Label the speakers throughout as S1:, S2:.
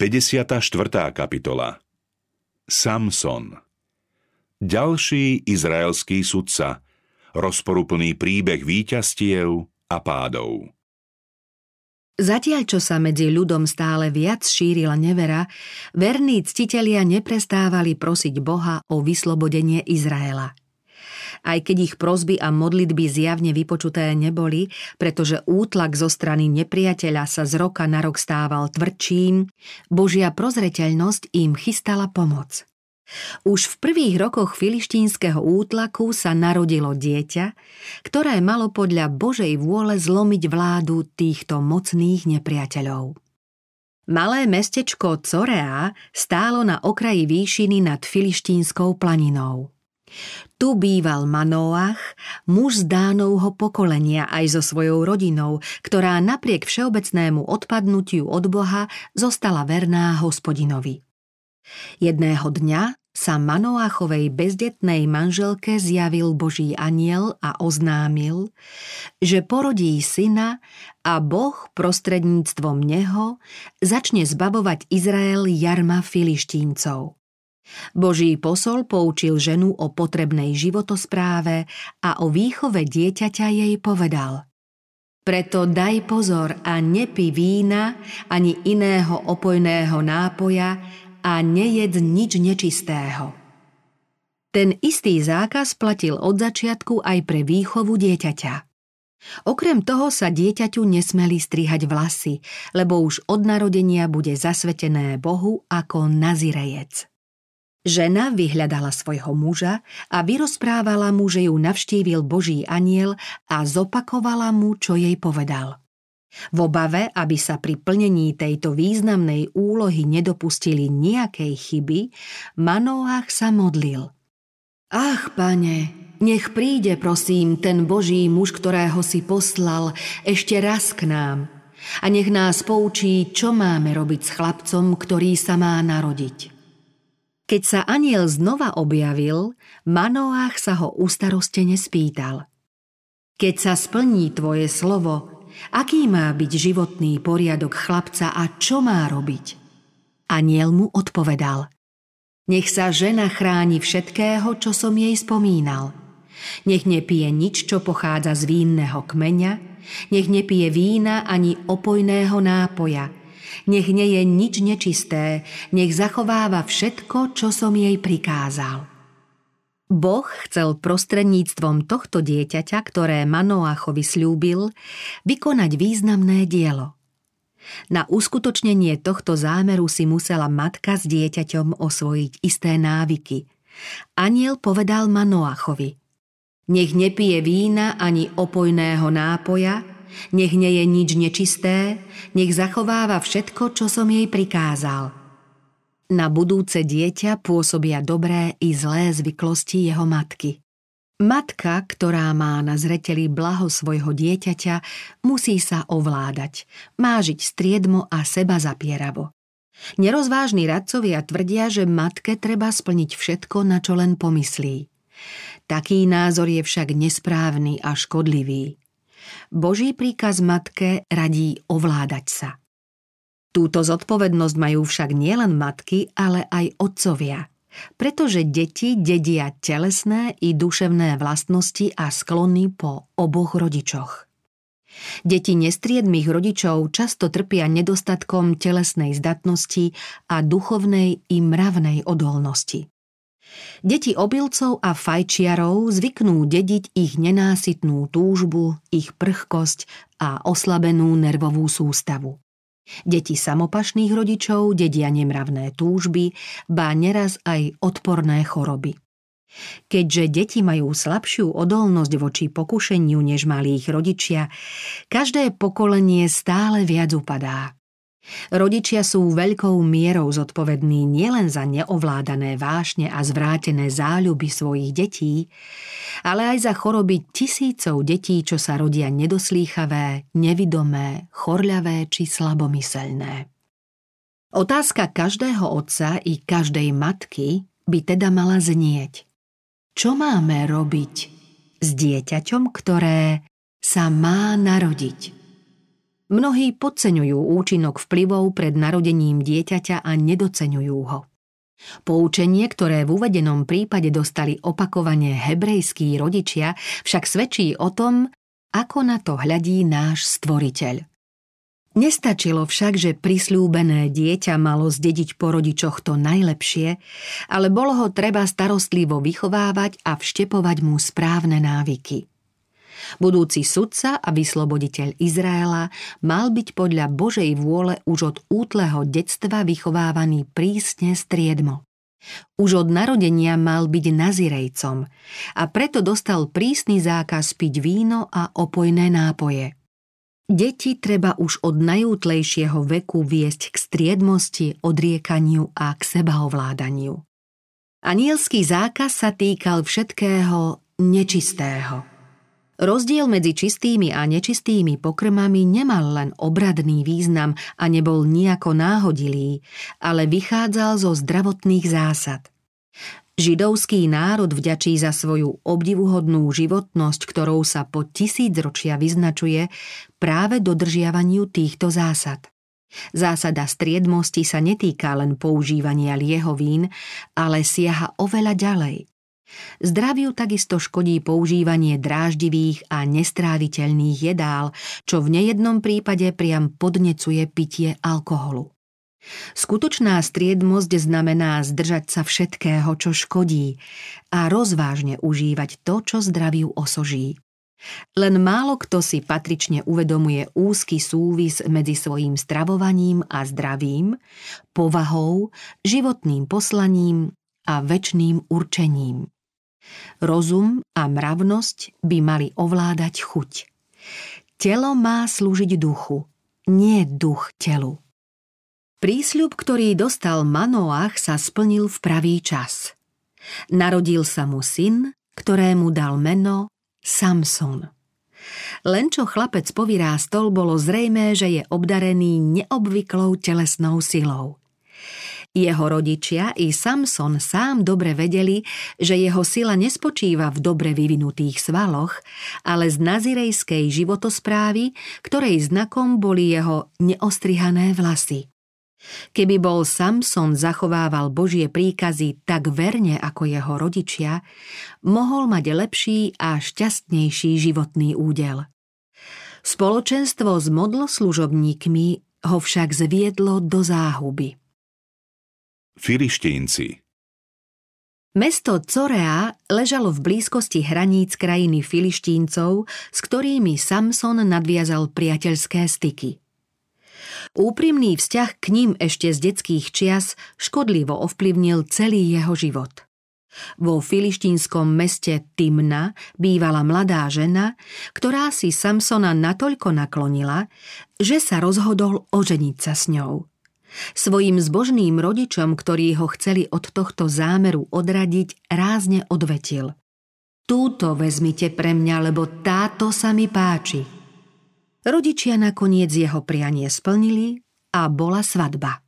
S1: 54. kapitola Samson Ďalší izraelský sudca Rozporuplný príbeh víťastiev a pádov
S2: Zatiaľ, čo sa medzi ľudom stále viac šírila nevera, verní ctitelia neprestávali prosiť Boha o vyslobodenie Izraela. Aj keď ich prozby a modlitby zjavne vypočuté neboli, pretože útlak zo strany nepriateľa sa z roka na rok stával tvrdším, Božia prozreteľnosť im chystala pomoc. Už v prvých rokoch filištínskeho útlaku sa narodilo dieťa, ktoré malo podľa Božej vôle zlomiť vládu týchto mocných nepriateľov. Malé mestečko Corea stálo na okraji výšiny nad filištínskou planinou. Tu býval Manoach, muž z Dánovho pokolenia aj so svojou rodinou, ktorá napriek všeobecnému odpadnutiu od Boha zostala verná hospodinovi. Jedného dňa sa Manoáchovej bezdetnej manželke zjavil Boží aniel a oznámil, že porodí syna a Boh prostredníctvom neho začne zbavovať Izrael jarma filištíncov. Boží posol poučil ženu o potrebnej životospráve a o výchove dieťaťa jej povedal – preto daj pozor a nepi vína ani iného opojného nápoja, a nejed nič nečistého. Ten istý zákaz platil od začiatku aj pre výchovu dieťaťa. Okrem toho sa dieťaťu nesmeli strihať vlasy, lebo už od narodenia bude zasvetené Bohu ako nazirejec. Žena vyhľadala svojho muža a vyrozprávala mu, že ju navštívil Boží aniel a zopakovala mu, čo jej povedal. V obave, aby sa pri plnení tejto významnej úlohy nedopustili nejakej chyby, Manoach sa modlil. Ach, pane, nech príde, prosím, ten Boží muž, ktorého si poslal, ešte raz k nám a nech nás poučí, čo máme robiť s chlapcom, ktorý sa má narodiť. Keď sa aniel znova objavil, Manoach sa ho ustarostene spýtal. Keď sa splní tvoje slovo, aký má byť životný poriadok chlapca a čo má robiť. Aniel mu odpovedal. Nech sa žena chráni všetkého, čo som jej spomínal. Nech nepije nič, čo pochádza z vínneho kmeňa, nech nepije vína ani opojného nápoja, nech nie je nič nečisté, nech zachováva všetko, čo som jej prikázal. Boh chcel prostredníctvom tohto dieťaťa, ktoré Manoáchovi slúbil, vykonať významné dielo. Na uskutočnenie tohto zámeru si musela matka s dieťaťom osvojiť isté návyky. Aniel povedal Manoachovi Nech nepije vína ani opojného nápoja, nech nie je nič nečisté, nech zachováva všetko, čo som jej prikázal – na budúce dieťa pôsobia dobré i zlé zvyklosti jeho matky. Matka, ktorá má na zreteli blaho svojho dieťaťa, musí sa ovládať, má žiť striedmo a seba zapieravo. Nerozvážni radcovia tvrdia, že matke treba splniť všetko, na čo len pomyslí. Taký názor je však nesprávny a škodlivý. Boží príkaz matke radí ovládať sa. Túto zodpovednosť majú však nielen matky, ale aj otcovia. Pretože deti dedia telesné i duševné vlastnosti a sklony po oboch rodičoch. Deti nestriedmých rodičov často trpia nedostatkom telesnej zdatnosti a duchovnej i mravnej odolnosti. Deti obilcov a fajčiarov zvyknú dediť ich nenásytnú túžbu, ich prchkosť a oslabenú nervovú sústavu. Deti samopašných rodičov dedia nemravné túžby, bá neraz aj odporné choroby. Keďže deti majú slabšiu odolnosť voči pokušeniu než malých rodičia, každé pokolenie stále viac upadá. Rodičia sú veľkou mierou zodpovední nielen za neovládané vášne a zvrátené záľuby svojich detí, ale aj za choroby tisícov detí, čo sa rodia nedoslýchavé, nevidomé, chorľavé či slabomyselné. Otázka každého otca i každej matky by teda mala znieť. Čo máme robiť s dieťaťom, ktoré sa má narodiť? Mnohí podceňujú účinok vplyvov pred narodením dieťaťa a nedoceňujú ho. Poučenie, ktoré v uvedenom prípade dostali opakovane hebrejskí rodičia, však svedčí o tom, ako na to hľadí náš stvoriteľ. Nestačilo však, že prislúbené dieťa malo zdediť po rodičoch to najlepšie, ale bolo ho treba starostlivo vychovávať a vštepovať mu správne návyky. Budúci sudca a vysloboditeľ Izraela mal byť podľa Božej vôle už od útleho detstva vychovávaný prísne striedmo. Už od narodenia mal byť nazirejcom a preto dostal prísny zákaz piť víno a opojné nápoje – Deti treba už od najútlejšieho veku viesť k striedmosti, odriekaniu a k sebaovládaniu. Anielský zákaz sa týkal všetkého nečistého. Rozdiel medzi čistými a nečistými pokrmami nemal len obradný význam a nebol nejako náhodilý, ale vychádzal zo zdravotných zásad – Židovský národ vďačí za svoju obdivuhodnú životnosť, ktorou sa po tisícročia vyznačuje práve dodržiavaniu týchto zásad. Zásada striedmosti sa netýka len používania liehovín, ale siaha oveľa ďalej. Zdraviu takisto škodí používanie dráždivých a nestráviteľných jedál, čo v nejednom prípade priam podnecuje pitie alkoholu. Skutočná striedmosť znamená zdržať sa všetkého, čo škodí a rozvážne užívať to, čo zdraviu osoží. Len málo kto si patrične uvedomuje úzky súvis medzi svojím stravovaním a zdravím, povahou, životným poslaním a väčným určením. Rozum a mravnosť by mali ovládať chuť. Telo má slúžiť duchu, nie duch telu. Prísľub, ktorý dostal Manoach, sa splnil v pravý čas. Narodil sa mu syn, ktorému dal meno Samson. Len čo chlapec povyrástol, bolo zrejmé, že je obdarený neobvyklou telesnou silou. Jeho rodičia i Samson sám dobre vedeli, že jeho sila nespočíva v dobre vyvinutých svaloch, ale z nazirejskej životosprávy, ktorej znakom boli jeho neostrihané vlasy. Keby bol Samson zachovával Božie príkazy tak verne ako jeho rodičia, mohol mať lepší a šťastnejší životný údel. Spoločenstvo s modloslužobníkmi ho však zviedlo do záhuby.
S1: Filištínci
S2: Mesto Corea ležalo v blízkosti hraníc krajiny Filištíncov, s ktorými Samson nadviazal priateľské styky. Úprimný vzťah k ním ešte z detských čias škodlivo ovplyvnil celý jeho život. Vo filištínskom meste Timna bývala mladá žena, ktorá si Samsona natoľko naklonila, že sa rozhodol oženiť sa s ňou. Svojim zbožným rodičom, ktorí ho chceli od tohto zámeru odradiť, rázne odvetil. Túto vezmite pre mňa, lebo táto sa mi páči – Rodičia nakoniec jeho prianie splnili a bola svadba.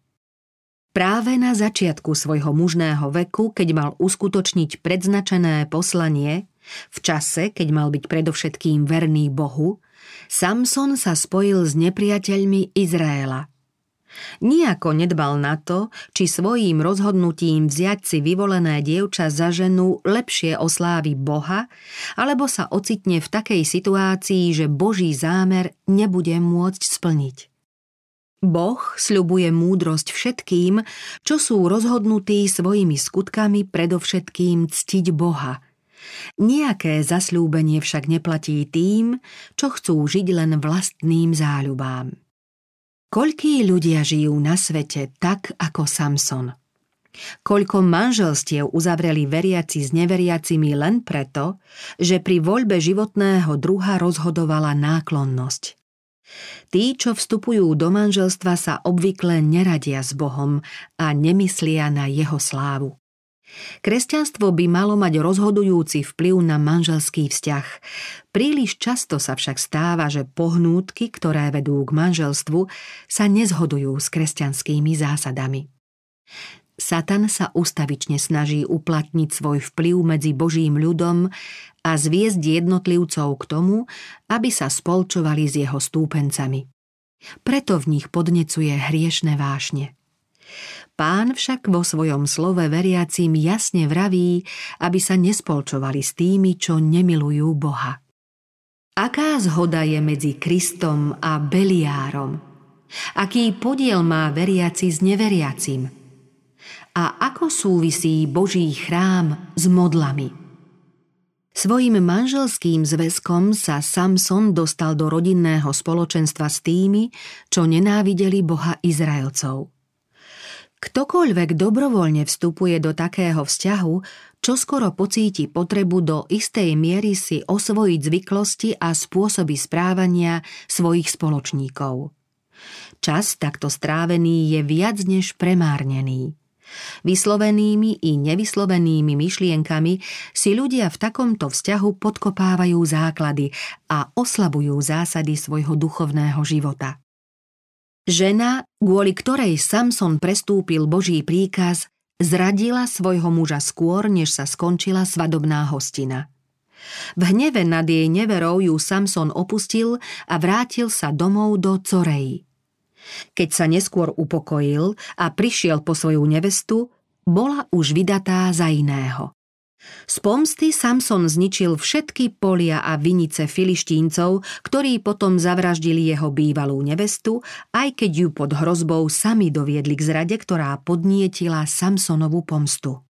S2: Práve na začiatku svojho mužného veku, keď mal uskutočniť predznačené poslanie, v čase, keď mal byť predovšetkým verný Bohu, Samson sa spojil s nepriateľmi Izraela – Nijako nedbal na to, či svojím rozhodnutím vziať si vyvolené dievča za ženu lepšie oslávi Boha, alebo sa ocitne v takej situácii, že Boží zámer nebude môcť splniť. Boh sľubuje múdrosť všetkým, čo sú rozhodnutí svojimi skutkami predovšetkým ctiť Boha. Nijaké zasľúbenie však neplatí tým, čo chcú žiť len vlastným záľubám. Koľkí ľudia žijú na svete tak ako Samson? Koľko manželstiev uzavreli veriaci s neveriacimi len preto, že pri voľbe životného druha rozhodovala náklonnosť. Tí, čo vstupujú do manželstva, sa obvykle neradia s Bohom a nemyslia na jeho slávu. Kresťanstvo by malo mať rozhodujúci vplyv na manželský vzťah. Príliš často sa však stáva, že pohnútky, ktoré vedú k manželstvu, sa nezhodujú s kresťanskými zásadami. Satan sa ustavične snaží uplatniť svoj vplyv medzi Božím ľudom a zviesť jednotlivcov k tomu, aby sa spolčovali s jeho stúpencami. Preto v nich podnecuje hriešne vášne. Pán však vo svojom slove veriacím jasne vraví, aby sa nespolčovali s tými, čo nemilujú Boha. Aká zhoda je medzi Kristom a Beliárom? Aký podiel má veriaci s neveriacim? A ako súvisí Boží chrám s modlami? Svojim manželským zväzkom sa Samson dostal do rodinného spoločenstva s tými, čo nenávideli Boha Izraelcov. Ktokoľvek dobrovoľne vstupuje do takého vzťahu, čo skoro pocíti potrebu do istej miery si osvojiť zvyklosti a spôsoby správania svojich spoločníkov. Čas takto strávený je viac než premárnený. Vyslovenými i nevyslovenými myšlienkami si ľudia v takomto vzťahu podkopávajú základy a oslabujú zásady svojho duchovného života. Žena, kvôli ktorej Samson prestúpil Boží príkaz, zradila svojho muža skôr, než sa skončila svadobná hostina. V hneve nad jej neverou ju Samson opustil a vrátil sa domov do Corej. Keď sa neskôr upokojil a prišiel po svoju nevestu, bola už vydatá za iného. Z pomsty Samson zničil všetky polia a vinice filištíncov, ktorí potom zavraždili jeho bývalú nevestu, aj keď ju pod hrozbou sami doviedli k zrade, ktorá podnietila Samsonovú pomstu.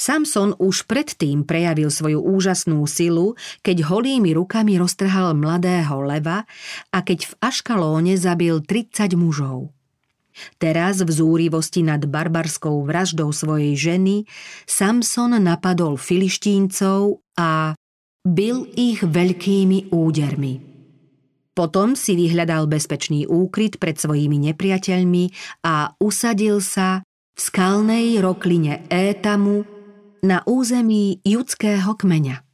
S2: Samson už predtým prejavil svoju úžasnú silu, keď holými rukami roztrhal mladého leva a keď v Aškalóne zabil 30 mužov. Teraz v zúrivosti nad barbarskou vraždou svojej ženy Samson napadol filištíncov a bil ich veľkými údermi. Potom si vyhľadal bezpečný úkryt pred svojimi nepriateľmi a usadil sa v skalnej rokline Étamu na území judského kmeňa.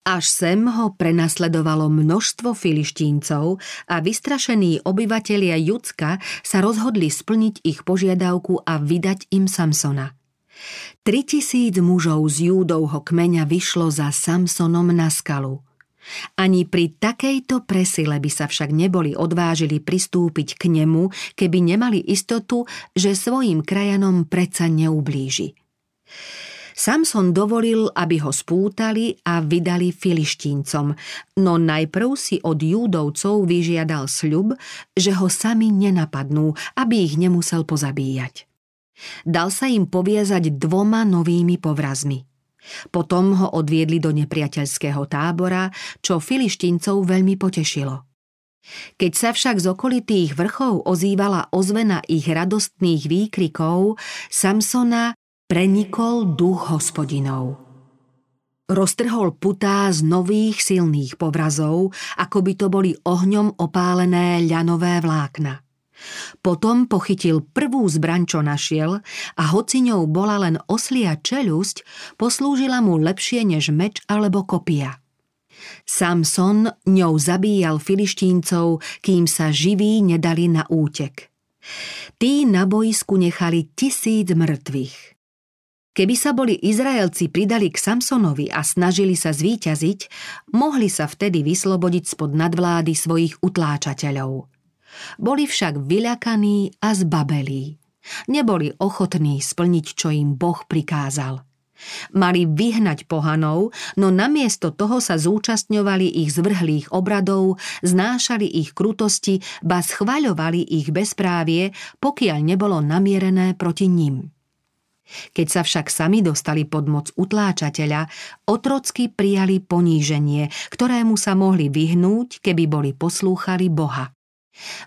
S2: Až sem ho prenasledovalo množstvo filištíncov a vystrašení obyvatelia Judska sa rozhodli splniť ich požiadavku a vydať im Samsona. 3000 mužov z Júdovho kmeňa vyšlo za Samsonom na skalu. Ani pri takejto presile by sa však neboli odvážili pristúpiť k nemu, keby nemali istotu, že svojim krajanom predsa neublíži. Samson dovolil, aby ho spútali a vydali filištíncom, no najprv si od júdovcov vyžiadal sľub, že ho sami nenapadnú, aby ich nemusel pozabíjať. Dal sa im poviazať dvoma novými povrazmi. Potom ho odviedli do nepriateľského tábora, čo filištíncov veľmi potešilo. Keď sa však z okolitých vrchov ozývala ozvena ich radostných výkrikov, Samsona prenikol duch hospodinov. Roztrhol putá z nových silných povrazov, ako by to boli ohňom opálené ľanové vlákna. Potom pochytil prvú zbraň, čo našiel a hoci ňou bola len oslia čelusť, poslúžila mu lepšie než meč alebo kopia. Samson ňou zabíjal filištíncov, kým sa živí nedali na útek. Tí na boisku nechali tisíc mŕtvych. Keby sa boli Izraelci pridali k Samsonovi a snažili sa zvíťaziť, mohli sa vtedy vyslobodiť spod nadvlády svojich utláčateľov. Boli však vyľakaní a zbabelí. Neboli ochotní splniť, čo im Boh prikázal. Mali vyhnať pohanov, no namiesto toho sa zúčastňovali ich zvrhlých obradov, znášali ich krutosti, ba schvaľovali ich bezprávie, pokiaľ nebolo namierené proti nim. Keď sa však sami dostali pod moc utláčateľa, otrocky prijali poníženie, ktorému sa mohli vyhnúť, keby boli poslúchali Boha.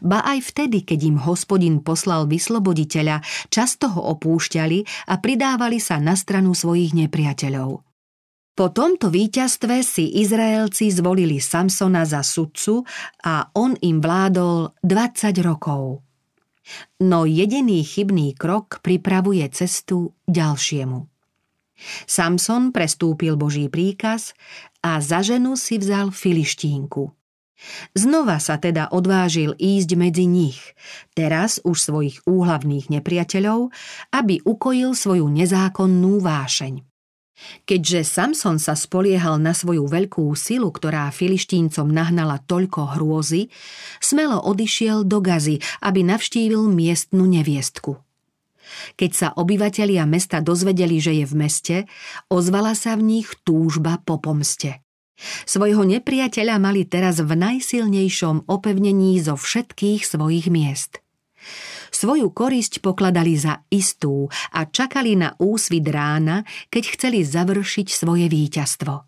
S2: Ba aj vtedy, keď im hospodin poslal vysloboditeľa, často ho opúšťali a pridávali sa na stranu svojich nepriateľov. Po tomto víťazstve si Izraelci zvolili Samsona za sudcu a on im vládol 20 rokov. No jediný chybný krok pripravuje cestu ďalšiemu. Samson prestúpil Boží príkaz a za ženu si vzal filištínku. Znova sa teda odvážil ísť medzi nich, teraz už svojich úhlavných nepriateľov, aby ukojil svoju nezákonnú vášeň. Keďže Samson sa spoliehal na svoju veľkú silu, ktorá filištíncom nahnala toľko hrôzy, smelo odišiel do Gazy, aby navštívil miestnu neviestku. Keď sa obyvatelia mesta dozvedeli, že je v meste, ozvala sa v nich túžba po pomste. Svojho nepriateľa mali teraz v najsilnejšom opevnení zo všetkých svojich miest. Svoju korisť pokladali za istú a čakali na úsvit rána, keď chceli završiť svoje víťazstvo.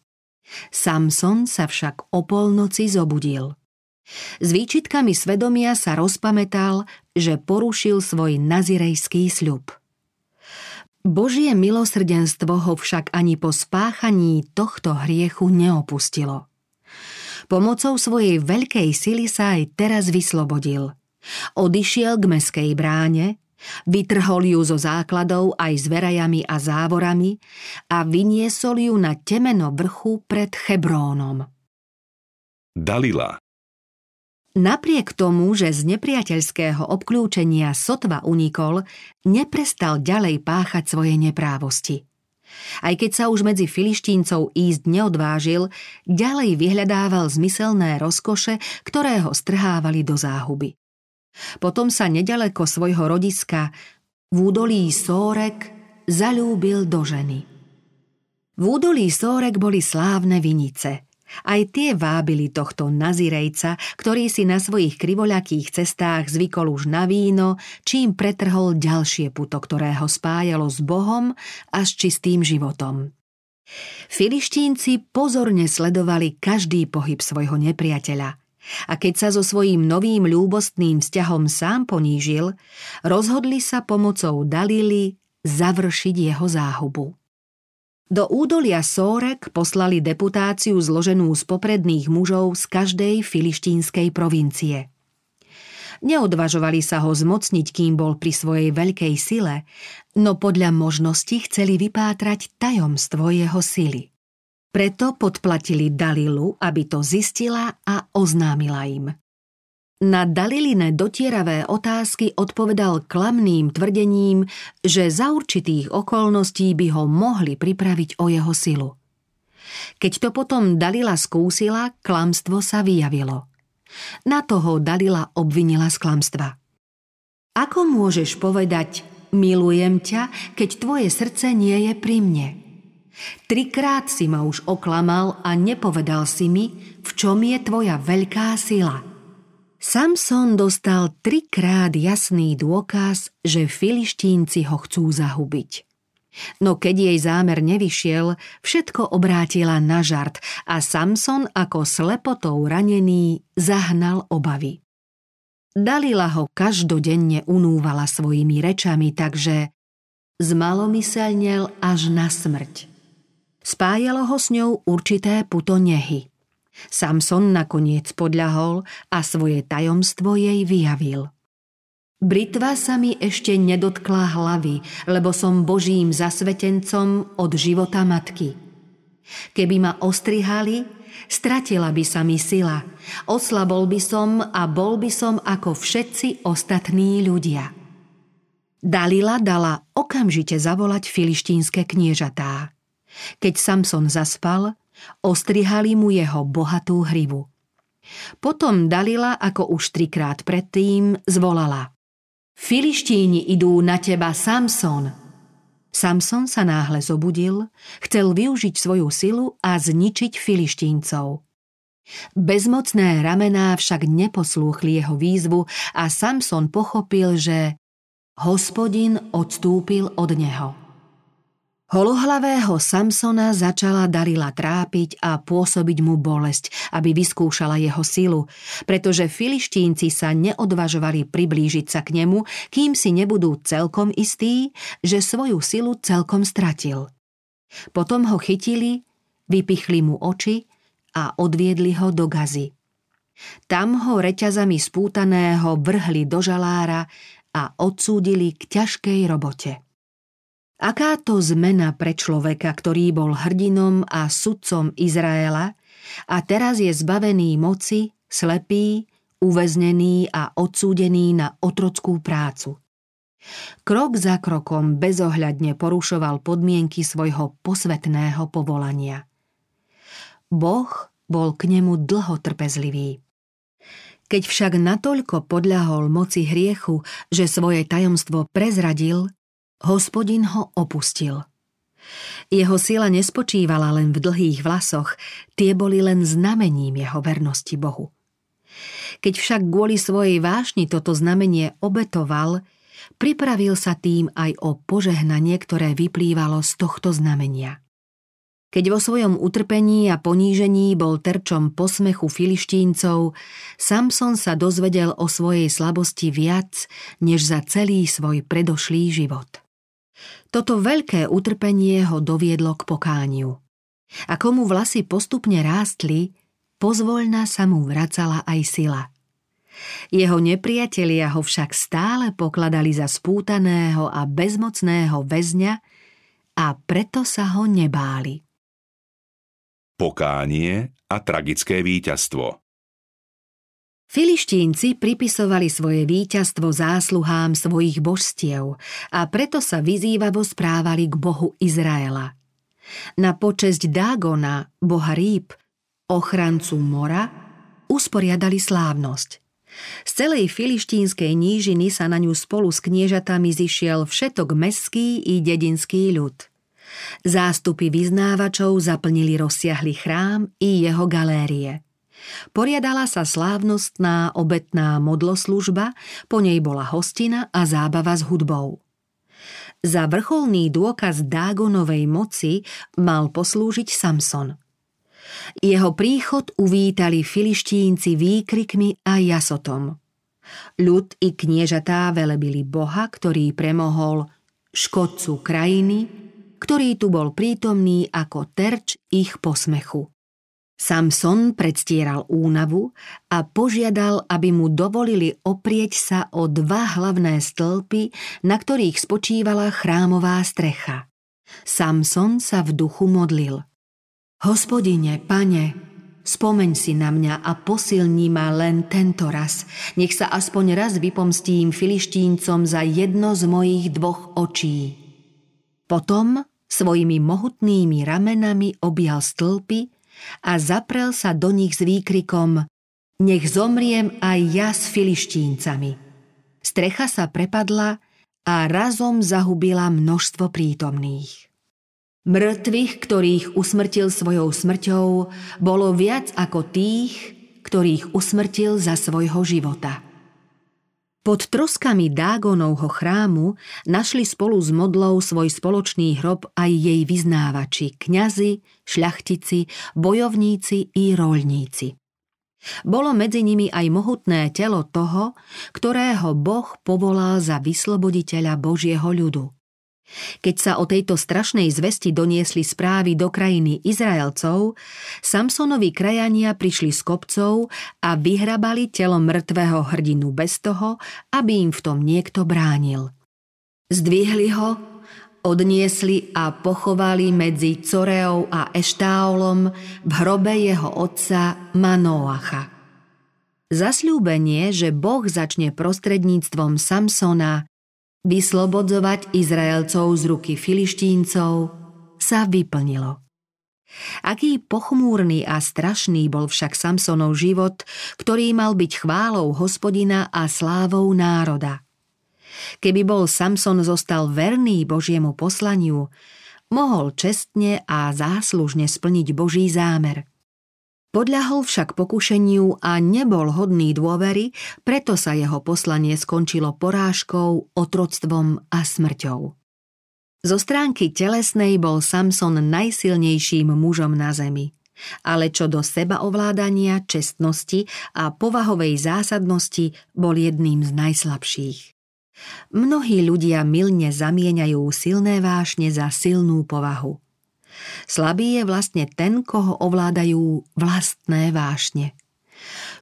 S2: Samson sa však o polnoci zobudil. S výčitkami svedomia sa rozpamätal, že porušil svoj nazirejský sľub. Božie milosrdenstvo ho však ani po spáchaní tohto hriechu neopustilo. Pomocou svojej veľkej sily sa aj teraz vyslobodil – Odišiel k meskej bráne, vytrhol ju zo základov aj s verajami a závorami a vyniesol ju na temeno vrchu pred Chebrónom.
S1: Dalila
S2: Napriek tomu, že z nepriateľského obklúčenia sotva unikol, neprestal ďalej páchať svoje neprávosti. Aj keď sa už medzi filištíncov ísť neodvážil, ďalej vyhľadával zmyselné rozkoše, ktoré ho strhávali do záhuby. Potom sa nedaleko svojho rodiska v údolí Sórek zalúbil do ženy. V údolí Sórek boli slávne vinice. Aj tie vábili tohto nazirejca, ktorý si na svojich krivoľakých cestách zvykol už na víno, čím pretrhol ďalšie puto, ktoré ho spájalo s Bohom a s čistým životom. Filištínci pozorne sledovali každý pohyb svojho nepriateľa – a keď sa so svojím novým ľúbostným vzťahom sám ponížil, rozhodli sa pomocou Dalily završiť jeho záhubu. Do údolia Sórek poslali deputáciu zloženú z popredných mužov z každej filištínskej provincie. Neodvažovali sa ho zmocniť, kým bol pri svojej veľkej sile, no podľa možnosti chceli vypátrať tajomstvo jeho sily. Preto podplatili Dalilu, aby to zistila a oznámila im. Na Daliline dotieravé otázky odpovedal klamným tvrdením, že za určitých okolností by ho mohli pripraviť o jeho silu. Keď to potom Dalila skúsila, klamstvo sa vyjavilo. Na toho Dalila obvinila z klamstva. Ako môžeš povedať, milujem ťa, keď tvoje srdce nie je pri mne? Trikrát si ma už oklamal a nepovedal si mi, v čom je tvoja veľká sila. Samson dostal trikrát jasný dôkaz, že filištínci ho chcú zahubiť. No keď jej zámer nevyšiel, všetko obrátila na žart a Samson ako slepotou ranený zahnal obavy. Dalila ho každodenne unúvala svojimi rečami, takže zmalomyselnel až na smrť. Spájalo ho s ňou určité puto nehy. Samson nakoniec podľahol a svoje tajomstvo jej vyjavil. Britva sa mi ešte nedotkla hlavy, lebo som Božím zasvetencom od života matky. Keby ma ostrihali, stratila by sa mi sila, oslabol by som a bol by som ako všetci ostatní ľudia. Dalila dala okamžite zavolať filištínske kniežatá. Keď Samson zaspal, ostrihali mu jeho bohatú hrivu. Potom Dalila, ako už trikrát predtým, zvolala. Filištíni idú na teba, Samson! Samson sa náhle zobudil, chcel využiť svoju silu a zničiť filištíncov. Bezmocné ramená však neposlúchli jeho výzvu a Samson pochopil, že hospodin odstúpil od neho. Holohlavého Samsona začala Dalila trápiť a pôsobiť mu bolesť, aby vyskúšala jeho silu, pretože filištínci sa neodvažovali priblížiť sa k nemu, kým si nebudú celkom istí, že svoju silu celkom stratil. Potom ho chytili, vypichli mu oči a odviedli ho do gazy. Tam ho reťazami spútaného vrhli do žalára a odsúdili k ťažkej robote. Aká to zmena pre človeka, ktorý bol hrdinom a sudcom Izraela a teraz je zbavený moci, slepý, uväznený a odsúdený na otrockú prácu. Krok za krokom bezohľadne porušoval podmienky svojho posvetného povolania. Boh bol k nemu dlho trpezlivý. Keď však natoľko podľahol moci hriechu, že svoje tajomstvo prezradil, hospodin ho opustil. Jeho sila nespočívala len v dlhých vlasoch, tie boli len znamením jeho vernosti Bohu. Keď však kvôli svojej vášni toto znamenie obetoval, pripravil sa tým aj o požehnanie, ktoré vyplývalo z tohto znamenia. Keď vo svojom utrpení a ponížení bol terčom posmechu filištíncov, Samson sa dozvedel o svojej slabosti viac, než za celý svoj predošlý život. Toto veľké utrpenie ho doviedlo k pokániu. A komu vlasy postupne rástli, pozvoľna sa mu vracala aj sila. Jeho nepriatelia ho však stále pokladali za spútaného a bezmocného väzňa a preto sa ho nebáli
S1: pokánie a tragické víťazstvo.
S2: Filištínci pripisovali svoje víťazstvo zásluhám svojich božstiev a preto sa vyzývavo správali k bohu Izraela. Na počesť Dágona, boha rýb, ochrancu mora, usporiadali slávnosť. Z celej filištínskej nížiny sa na ňu spolu s kniežatami zišiel všetok meský i dedinský ľud – Zástupy vyznávačov zaplnili rozsiahly chrám i jeho galérie. Poriadala sa slávnostná obetná modloslužba, po nej bola hostina a zábava s hudbou. Za vrcholný dôkaz Dágonovej moci mal poslúžiť Samson. Jeho príchod uvítali filištínci výkrikmi a jasotom. Ľud i kniežatá velebili Boha, ktorý premohol škodcu krajiny, ktorý tu bol prítomný ako terč ich posmechu. Samson predstieral únavu a požiadal, aby mu dovolili oprieť sa o dva hlavné stĺpy, na ktorých spočívala chrámová strecha. Samson sa v duchu modlil. Hospodine, pane, spomeň si na mňa a posilni ma len tento raz. Nech sa aspoň raz vypomstím filištíncom za jedno z mojich dvoch očí. Potom Svojimi mohutnými ramenami objal stĺpy a zaprel sa do nich s výkrikom Nech zomriem aj ja s filištíncami. Strecha sa prepadla a razom zahubila množstvo prítomných. Mŕtvych, ktorých usmrtil svojou smrťou, bolo viac ako tých, ktorých usmrtil za svojho života. Pod troskami Dágonovho chrámu našli spolu s modlou svoj spoločný hrob aj jej vyznávači, kňazi, šľachtici, bojovníci i roľníci. Bolo medzi nimi aj mohutné telo toho, ktorého Boh povolal za vysloboditeľa Božieho ľudu. Keď sa o tejto strašnej zvesti doniesli správy do krajiny Izraelcov, Samsonovi krajania prišli z kopcov a vyhrabali telo mŕtvého hrdinu bez toho, aby im v tom niekto bránil. Zdvihli ho, odniesli a pochovali medzi Coreou a Eštáolom v hrobe jeho otca Manoacha. Zasľúbenie, že Boh začne prostredníctvom Samsona vyslobodzovať Izraelcov z ruky filištíncov, sa vyplnilo. Aký pochmúrny a strašný bol však Samsonov život, ktorý mal byť chválou hospodina a slávou národa. Keby bol Samson zostal verný Božiemu poslaniu, mohol čestne a záslužne splniť Boží zámer – Podľahol však pokušeniu a nebol hodný dôvery, preto sa jeho poslanie skončilo porážkou, otroctvom a smrťou. Zo stránky telesnej bol Samson najsilnejším mužom na zemi. Ale čo do seba ovládania, čestnosti a povahovej zásadnosti bol jedným z najslabších. Mnohí ľudia milne zamieňajú silné vášne za silnú povahu – Slabý je vlastne ten, koho ovládajú vlastné vášne.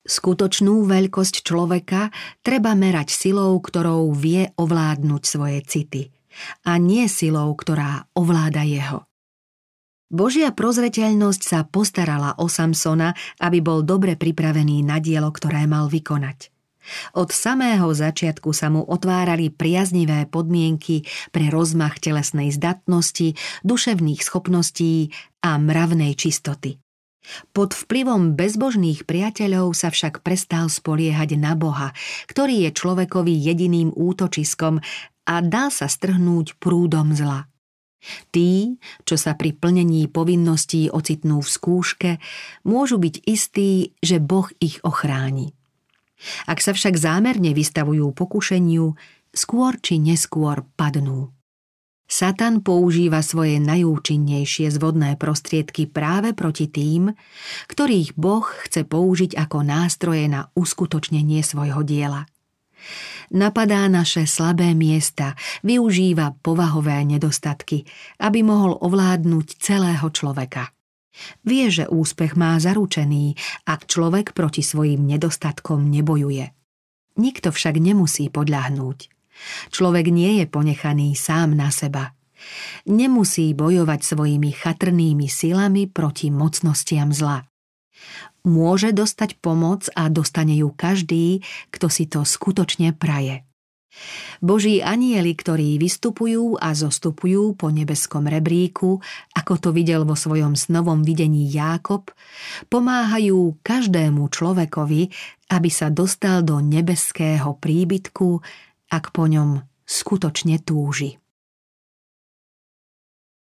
S2: Skutočnú veľkosť človeka treba merať silou, ktorou vie ovládnuť svoje city a nie silou, ktorá ovláda jeho. Božia prozreteľnosť sa postarala o Samsona, aby bol dobre pripravený na dielo, ktoré mal vykonať. Od samého začiatku sa mu otvárali priaznivé podmienky pre rozmach telesnej zdatnosti, duševných schopností a mravnej čistoty. Pod vplyvom bezbožných priateľov sa však prestal spoliehať na Boha, ktorý je človekovi jediným útočiskom a dá sa strhnúť prúdom zla. Tí, čo sa pri plnení povinností ocitnú v skúške, môžu byť istí, že Boh ich ochráni. Ak sa však zámerne vystavujú pokušeniu, skôr či neskôr padnú. Satan používa svoje najúčinnejšie zvodné prostriedky práve proti tým, ktorých Boh chce použiť ako nástroje na uskutočnenie svojho diela. Napadá naše slabé miesta, využíva povahové nedostatky, aby mohol ovládnuť celého človeka. Vie, že úspech má zaručený, ak človek proti svojim nedostatkom nebojuje. Nikto však nemusí podľahnúť. Človek nie je ponechaný sám na seba. Nemusí bojovať svojimi chatrnými silami proti mocnostiam zla. Môže dostať pomoc a dostane ju každý, kto si to skutočne praje. Boží anieli, ktorí vystupujú a zostupujú po nebeskom rebríku, ako to videl vo svojom snovom videní Jákob, pomáhajú každému človekovi, aby sa dostal do nebeského príbytku ak po ňom skutočne túži.